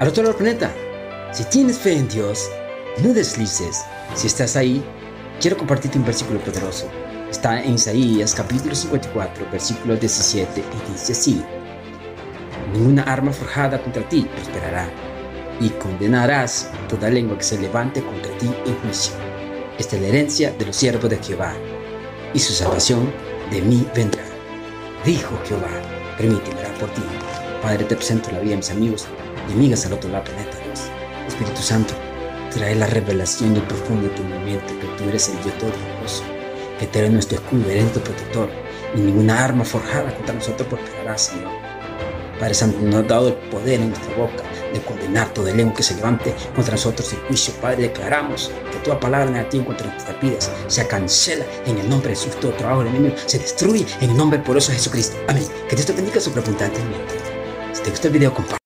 al otro lado del planeta. Si tienes fe en Dios, no deslices. Si estás ahí, quiero compartirte un versículo poderoso. Está en Isaías capítulo 54, versículo 17 y dice así. Ninguna arma forjada contra ti prosperará, y condenarás toda lengua que se levante contra ti en juicio. Esta es la herencia de los siervos de Jehová, y su salvación de mí vendrá. Dijo Jehová, permíteme por ti. Padre, te presento la vida de mis amigos y amigas al otro lado del planeta. Espíritu Santo, trae la revelación del profundo entendimiento que tú eres el Dios Todopoderoso, que tú eres nuestro escudo, nuestro protector, y ninguna arma forjada contra nosotros prosperará, Señor. Padre Santo, nos has dado el poder en nuestra boca de condenar todo el lengua que se levante contra nosotros en juicio. Padre, declaramos que toda palabra negativa contra nuestras vidas se cancela en el nombre de Jesús. Todo trabajo del enemigo se destruye en el nombre poderoso de Jesucristo. Amén. Que Dios te bendiga su preguntante. Si te gustó el video, compártelo.